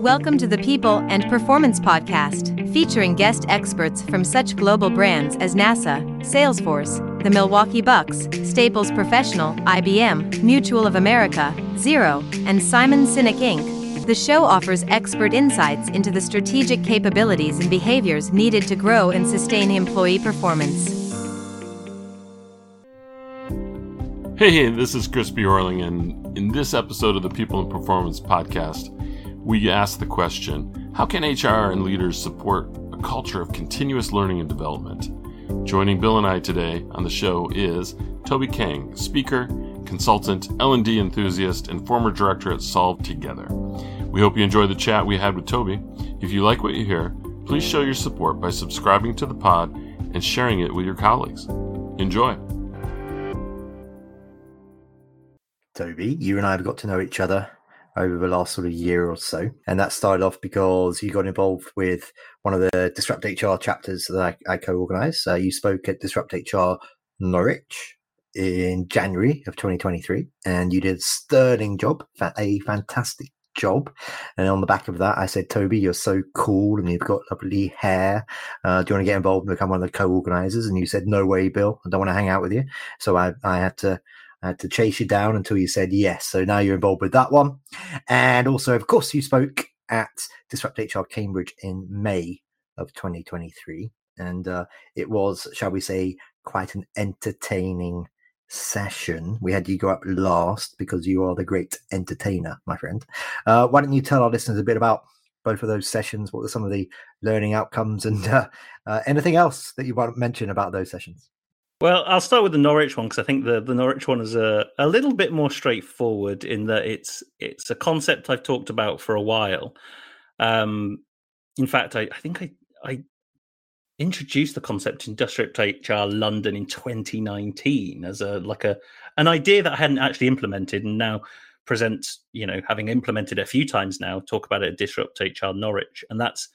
Welcome to the People and Performance Podcast, featuring guest experts from such global brands as NASA, Salesforce, the Milwaukee Bucks, Staples Professional, IBM, Mutual of America, Xero, and Simon Sinek Inc. The show offers expert insights into the strategic capabilities and behaviors needed to grow and sustain employee performance. Hey, this is Chris Bjorling, and in this episode of the People and Performance podcast, we ask the question How can HR and leaders support a culture of continuous learning and development? Joining Bill and I today on the show is Toby Kheng, speaker, consultant, L&D enthusiast, and former director at Solvd Together. We hope you enjoy the chat we had with Toby. If you like what you hear, please show your support by subscribing to the pod and sharing it with your colleagues. Enjoy. Toby, you and I have got to know each other over the last sort of year or so. And that started off because you got involved with one of the Disrupt HR chapters that I, I co organized. Uh, you spoke at Disrupt HR Norwich in January of 2023, and you did a sterling job, a fantastic job. And on the back of that, I said, Toby, you're so cool and you've got lovely hair. Uh, do you want to get involved and become one of the co organizers? And you said, No way, Bill. I don't want to hang out with you. So I, I had to Had to chase you down until you said yes. So now you're involved with that one. And also, of course, you spoke at Disrupt HR Cambridge in May of 2023. And uh, it was, shall we say, quite an entertaining session. We had you go up last because you are the great entertainer, my friend. Uh, why don't you tell our listeners a bit about both of those sessions? What were some of the learning outcomes and uh, uh, anything else that you want to mention about those sessions? Well, I'll start with the Norwich one because I think the, the Norwich one is a, a little bit more straightforward in that it's it's a concept I've talked about for a while. Um, in fact, I, I think I, I introduced the concept in Disrupt HR London in 2019 as a like a an idea that I hadn't actually implemented and now present, you know, having implemented a few times now, talk about it at Disrupt HR Norwich. And that's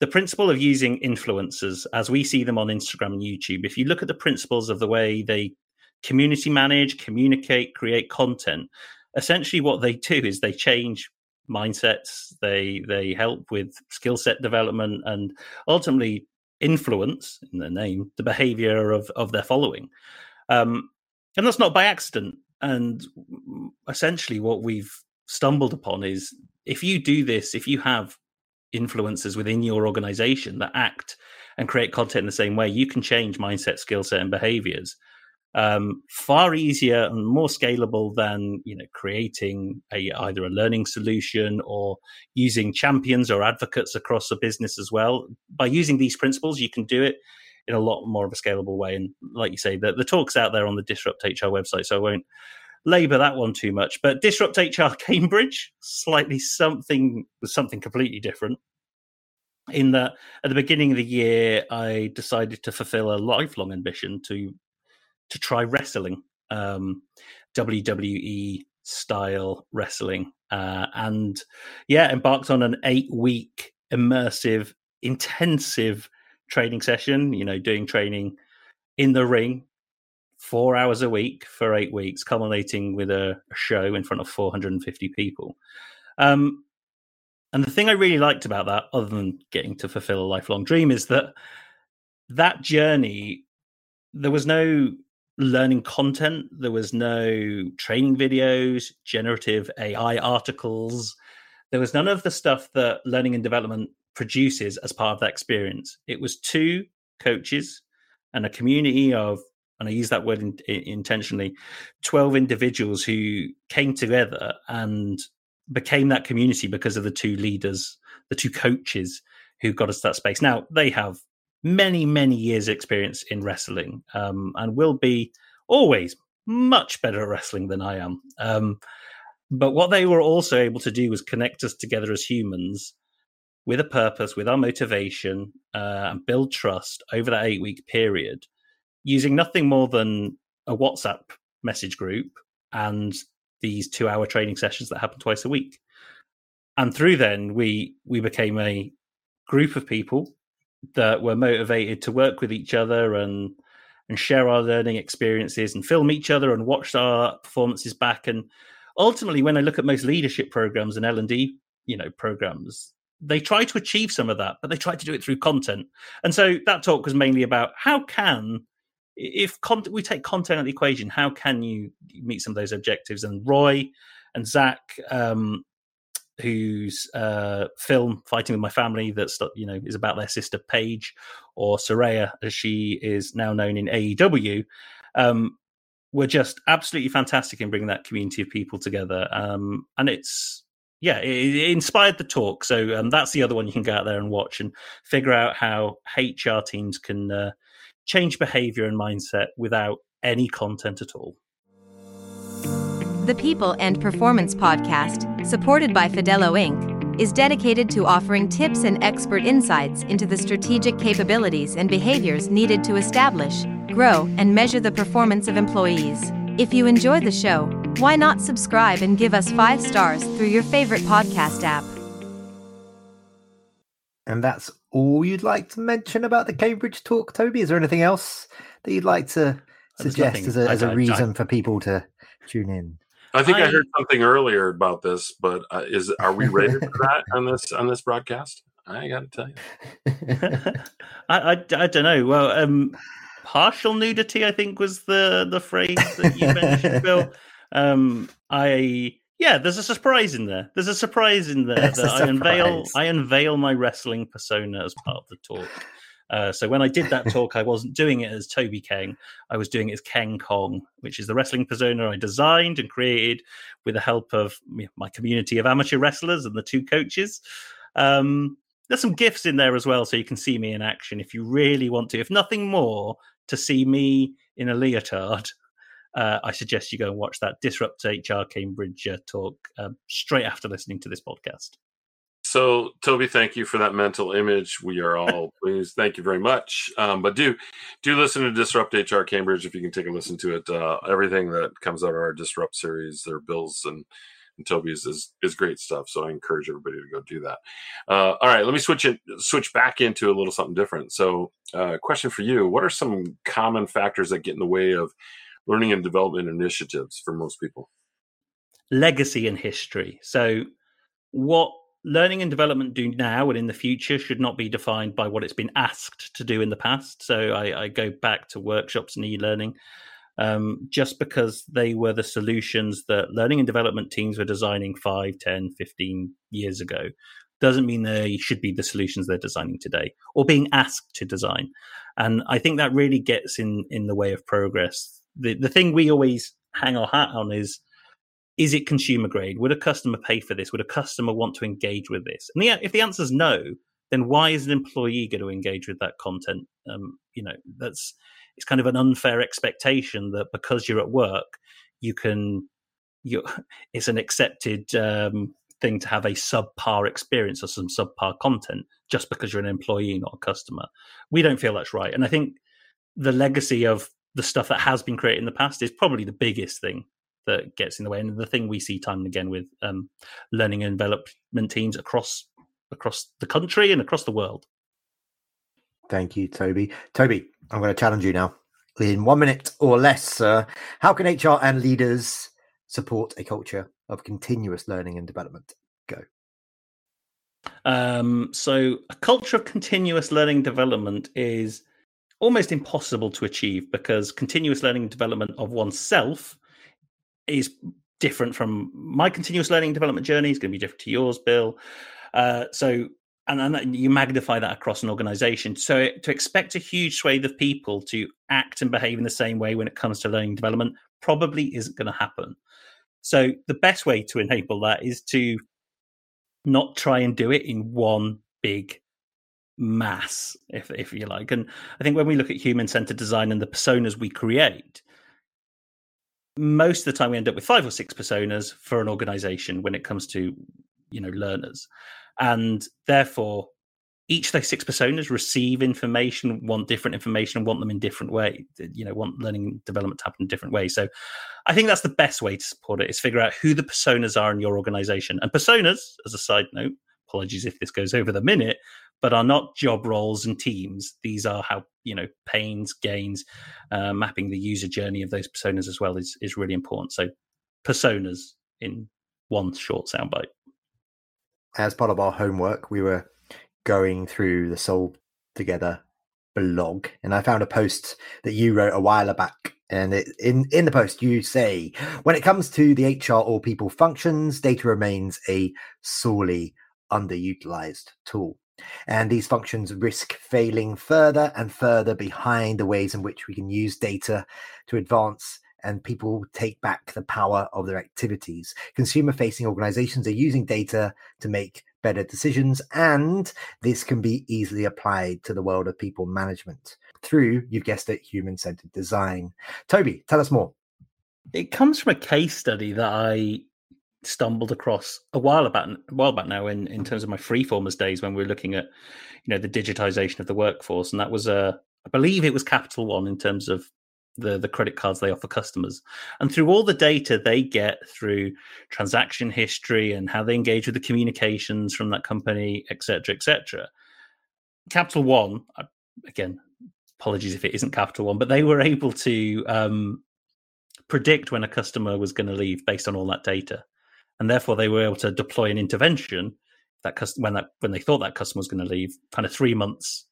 the principle of using influencers as we see them on Instagram and YouTube, if you look at the principles of the way they community manage, communicate, create content, essentially what they do is they change mindsets, they they help with skill set development and ultimately influence in their name the behavior of of their following. Um, and that's not by accident. And essentially what we've stumbled upon is if you do this, if you have influencers within your organization that act and create content in the same way, you can change mindset, skill set, and behaviors um, far easier and more scalable than you know creating a either a learning solution or using champions or advocates across a business as well. By using these principles, you can do it in a lot more of a scalable way. And like you say, the, the talk's out there on the Disrupt HR website, so I won't labour that one too much. But Disrupt HR Cambridge, slightly something was something completely different. In that, at the beginning of the year, I decided to fulfil a lifelong ambition to to try wrestling, um, WWE style wrestling, uh, and yeah, embarked on an eight week immersive, intensive training session. You know, doing training in the ring four hours a week for eight weeks, culminating with a, a show in front of 450 people. Um, and the thing I really liked about that, other than getting to fulfill a lifelong dream, is that that journey, there was no learning content, there was no training videos, generative AI articles. There was none of the stuff that learning and development produces as part of that experience. It was two coaches and a community of and I use that word in, in, intentionally, 12 individuals who came together and became that community because of the two leaders, the two coaches who got us that space. Now, they have many, many years' experience in wrestling um, and will be always much better at wrestling than I am. Um, but what they were also able to do was connect us together as humans with a purpose, with our motivation, uh, and build trust over that eight week period using nothing more than a WhatsApp message group and these two hour training sessions that happen twice a week. And through then we we became a group of people that were motivated to work with each other and and share our learning experiences and film each other and watch our performances back and ultimately when i look at most leadership programs and l&d you know programs they try to achieve some of that but they try to do it through content and so that talk was mainly about how can if con- we take content out of the equation how can you meet some of those objectives and roy and zak um, whose uh, film "Fighting with My Family" that's you know is about their sister Paige, or Saraya as she is now known in AEW, um, were just absolutely fantastic in bringing that community of people together. Um, and it's yeah, it, it, inspired the talk. So um, that's the other one you can go out there and watch and figure out how HR teams can uh, change behavior and mindset without any content at all. The People and Performance Podcast, supported by Fidello Inc., is dedicated to offering tips and expert insights into the strategic capabilities and behaviors needed to establish, grow, and measure the performance of employees. If you enjoy the show, why not subscribe and give us five stars through your favorite podcast app? And that's all you'd like to mention about the Cambridge talk, Toby? Is there anything else that you'd like to suggest as a, as a reason for people to tune in? I think I, I, heard something earlier about this, but uh, is are we ready for that on this on this broadcast? I got to tell you. I, I, I don't know. Well, um, partial nudity, I think, was the the phrase that you mentioned, Bill. Um, I yeah, there's a surprise in there. There's a surprise in there that I unveil. I unveil my wrestling persona as part of the talk. Uh, so when I did that talk, I wasn't doing it as Toby Kheng. I was doing it as Ken Kong, which is the wrestling persona I designed and created with the help of my community of amateur wrestlers and the two coaches. Um, there's some gifs in there as well, so you can see me in action if you really want to. If nothing more, to see me in a leotard, uh, I suggest you go and watch that Disrupt HR Cambridge uh, talk uh, straight after listening to this podcast. So, Toby, thank you for that mental image. We are all pleased. Thank you very much. Um, but do do listen to Disrupt HR Cambridge if you can take a listen to it. Uh, everything that comes out of our Disrupt series, their bills and, and Toby's is is great stuff. So I encourage everybody to go do that. Uh, all right, let me switch it switch back into a little something different. So, uh, question for you: What are some common factors that get in the way of learning and development initiatives for most people? Legacy and history. So, what learning and development do now and in the future should not be defined by what it's been asked to do in the past. So I, I go back to workshops and e-learning. Um, just because they were the solutions that learning and development teams were designing 5, 10, 15 years ago, doesn't mean they should be the solutions they're designing today or being asked to design. And I think that really gets in, in the way of progress. The, the thing we always hang our hat on is is it consumer grade? Would a customer pay for this? Would a customer want to engage with this? And the, if the answer is no, then why is an employee going to engage with that content? Um, you know, that's it's kind of an unfair expectation that because you're at work, you can you it's an accepted um, thing to have a subpar experience or some subpar content just because you're an employee, not a customer. We don't feel that's right, and I think the legacy of the stuff that has been created in the past is probably the biggest thing that gets in the way. And the thing we see time and again with um, learning and development teams across across the country and across the world. Thank you, Toby. Toby, I'm going to challenge you now. In one minute or less, uh, how can HR and leaders support a culture of continuous learning and development? Go. Um, so, a culture of continuous learning development is almost impossible to achieve because continuous learning and development of oneself is different from my continuous learning and development journey. Is going to be different to yours, Bill. Uh, so, and then you magnify that across an organization. So, to expect a huge swathe of people to act and behave in the same way when it comes to learning development probably isn't going to happen. So, the best way to enable that is to not try and do it in one big mass, if if you like. And I think when we look at human centered design and the personas we create, most of the time we end up with five or six personas for an organization when it comes to you know learners and therefore each of those six personas receive information want different information want them in different way. you know want learning development to happen in different ways so i think that's the best way to support it is figure out who the personas are in your organization and personas as a side note apologies if this goes over the minute but are not job roles and teams. These are how you know pains, gains, uh, mapping the user journey of those personas as well is is really important. So personas in one short soundbite. as part of our homework, we were going through the Solvd Together blog, and I found a post that you wrote a while back. And it, in in the post, you say, when it comes to the HR or people functions, data remains a sorely underutilized tool. And these functions risk failing further and further behind the ways in which we can use data to advance and people take back the power of their activities. Consumer facing organizations are using data to make better decisions, and this can be easily applied to the world of people management through, you've guessed it, human centered design. Toby, tell us more. It comes from a case study that I stumbled across a while about a while back now in, in terms of my freeformers days when we were looking at you know the digitization of the workforce. And that was a I believe it was Capital One in terms of the the credit cards they offer customers. And through all the data they get through transaction history and how they engage with the communications from that company etc etc capital one again apologies if it isn't capital one but they were able to um, predict when a customer was going to leave based on all that data and therefore they were able to deploy an intervention that cust- when that when they thought that customer was going to leave kind of three months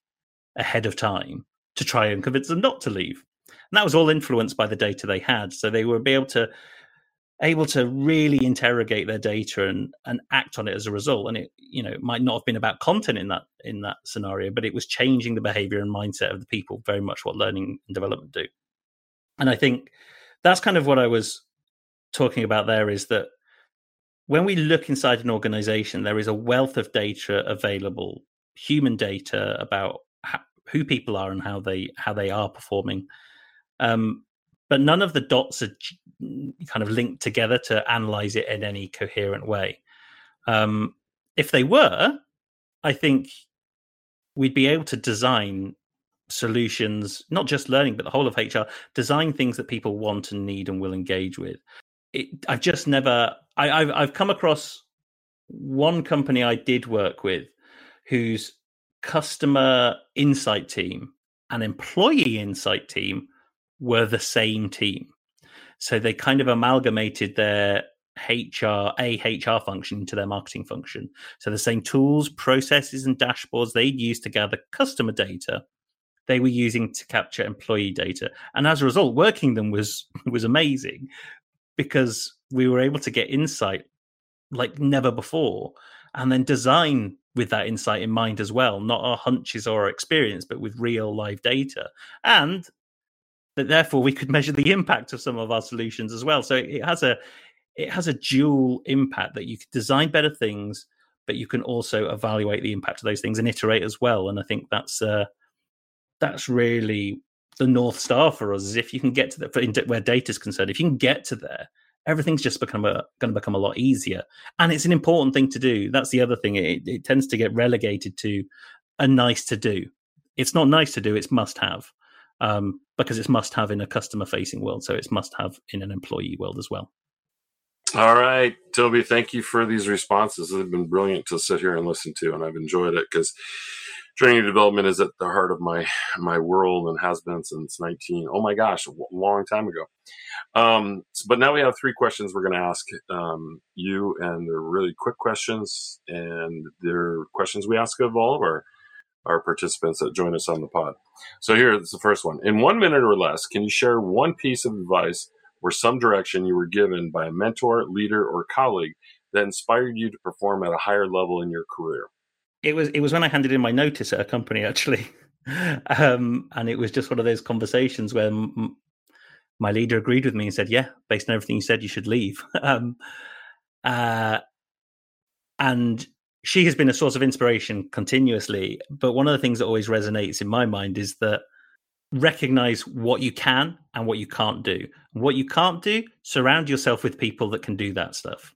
ahead of time to try and convince them not to leave and that was all influenced by the data they had. So they were able to able to really interrogate their data and and act on it as a result. And it you know it might not have been about content in that in that scenario, but it was changing the behavior and mindset of the people very much what learning and development do. And I think that's kind of what I was talking about there is that when we look inside an organization, there is a wealth of data available, human data about how, who people are and how they how they are performing um, but none of the dots are kind of linked together to analyze it in any coherent way. Um, if they were, I think we'd be able to design solutions, not just learning, but the whole of HR, design things that people want and need and will engage with. It, I've just never, I, I've, I've come across one company I did work with whose customer insight team and employee insight team were the same team. So they kind of amalgamated their HR, a HR function into their marketing function. So the same tools, processes, and dashboards they'd use to gather customer data, they were using to capture employee data. And as a result, working them was was amazing because we were able to get insight like never before and then design with that insight in mind as well, not our hunches or our experience, but with real live data. And that therefore we could measure the impact of some of our solutions as well. So it has a it has a dual impact that you can design better things, but you can also evaluate the impact of those things and iterate as well. And I think that's uh, that's really the north star for us. Is if you can get to the where data is concerned, if you can get to there, everything's just become going to become a lot easier. And it's an important thing to do. That's the other thing. It, it tends to get relegated to a nice to do. It's not nice to do. It's must have um, because it's must have in a customer facing world. So it's must have in an employee world as well. All right, Toby, thank you for these responses. They've been brilliant to sit here and listen to, and I've enjoyed it because training development is at the heart of my my world and has been since 19 oh my gosh a long time ago um, but now we have three questions we're going to ask um, you and they're really quick questions and they're questions we ask of all of our our participants that join us on the pod. So here's the first one. In one minute or less, can you share one piece of advice or some direction you were given by a mentor, leader, or colleague that inspired you to perform at a higher level in your career? It was it was when I handed in my notice at a company actually, um, and it was just one of those conversations where m- my leader agreed with me and said, "Yeah, based on everything you said, you should leave." um, uh, and she has been a source of inspiration continuously. But one of the things that always resonates in my mind is that recognize what you can and what you can't do. What you can't do, surround yourself with people that can do that stuff.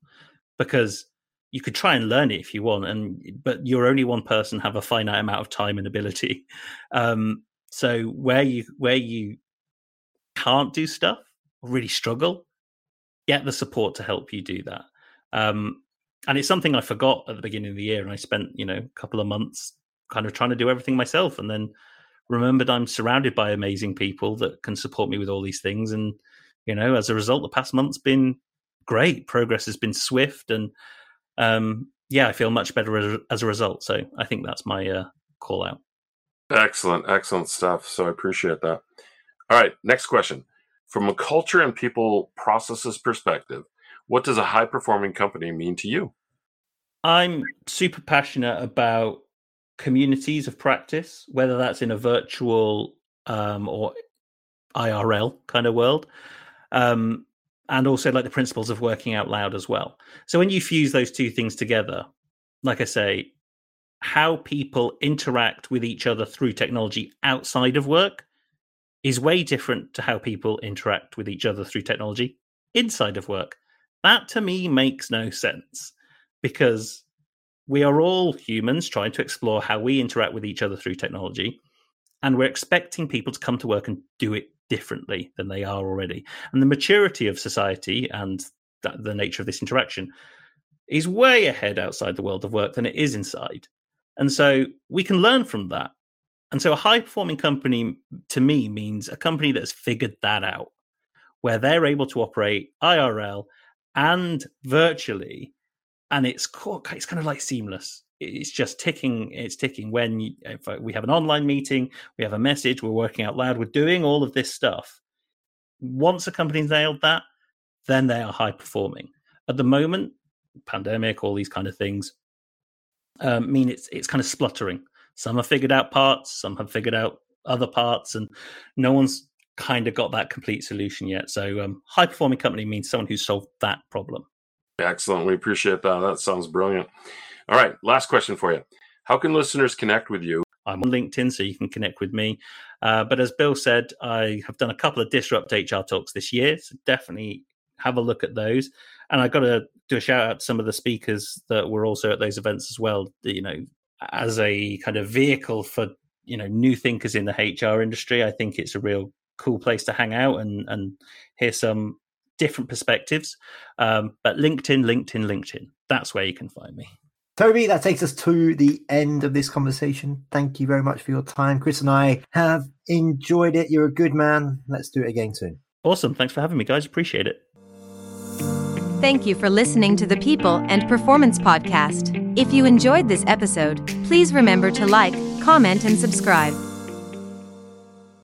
Because you could try and learn it if you want, and but you're only one person, have a finite amount of time and ability. Um, so where you where you can't do stuff or really struggle, get the support to help you do that. Um, and it's something I forgot at the beginning of the year, and I spent you know a couple of months kind of trying to do everything myself, and then remembered I'm surrounded by amazing people that can support me with all these things, and you know as a result, the past month's been great. Progress has been swift, and um, yeah, I feel much better as a result. So I think that's my uh, call out. Excellent, excellent stuff. So I appreciate that. All right, next question. From a culture and people processes perspective, what does a high performing company mean to you? I'm super passionate about communities of practice, whether that's in a virtual um, or IRL kind of world. Um, and also like the principles of working out loud as well. So when you fuse those two things together, like I say, how people interact with each other through technology outside of work is way different to how people interact with each other through technology inside of work. That to me makes no sense because we are all humans trying to explore how we interact with each other through technology. And we're expecting people to come to work and do it differently than they are already. And the maturity of society and the nature of this interaction is way ahead outside the world of work than it is inside. And so we can learn from that. And so a high performing company to me means a company that's figured that out, where they're able to operate IRL and virtually, and it's it's kind of like seamless. It's just ticking. It's ticking. When you, we have an online meeting, we have a message, we're working out loud, we're doing all of this stuff. Once a company's nailed that, then they are high performing. At the moment, pandemic, all these kind of things, um, mean it's it's kind of spluttering. Some have figured out parts, some have figured out other parts, and no one's kind of got that complete solution yet. So, um, high performing company means someone who's solved that problem. Excellent. We appreciate that. That sounds brilliant. All right, last question for you. How can listeners connect with you? I'm on LinkedIn, so you can connect with me. Uh, but as Bill said, I have done a couple of Disrupt HR talks this year, so definitely have a look at those. And I got to do a shout out to some of the speakers that were also at those events as well. You know, as a kind of vehicle for you know new thinkers in the HR industry, I think it's a real cool place to hang out and and hear some different perspectives. Um, but LinkedIn, LinkedIn, LinkedIn. That's where you can find me. Toby, that takes us to the end of this conversation. Thank you very much for your time. Chris and I have enjoyed it. You're a good man. Let's do it again soon. Awesome. Thanks for having me, guys. Appreciate it. Thank you for listening to the People and Performance Podcast. If you enjoyed this episode, please remember to like, comment, and subscribe.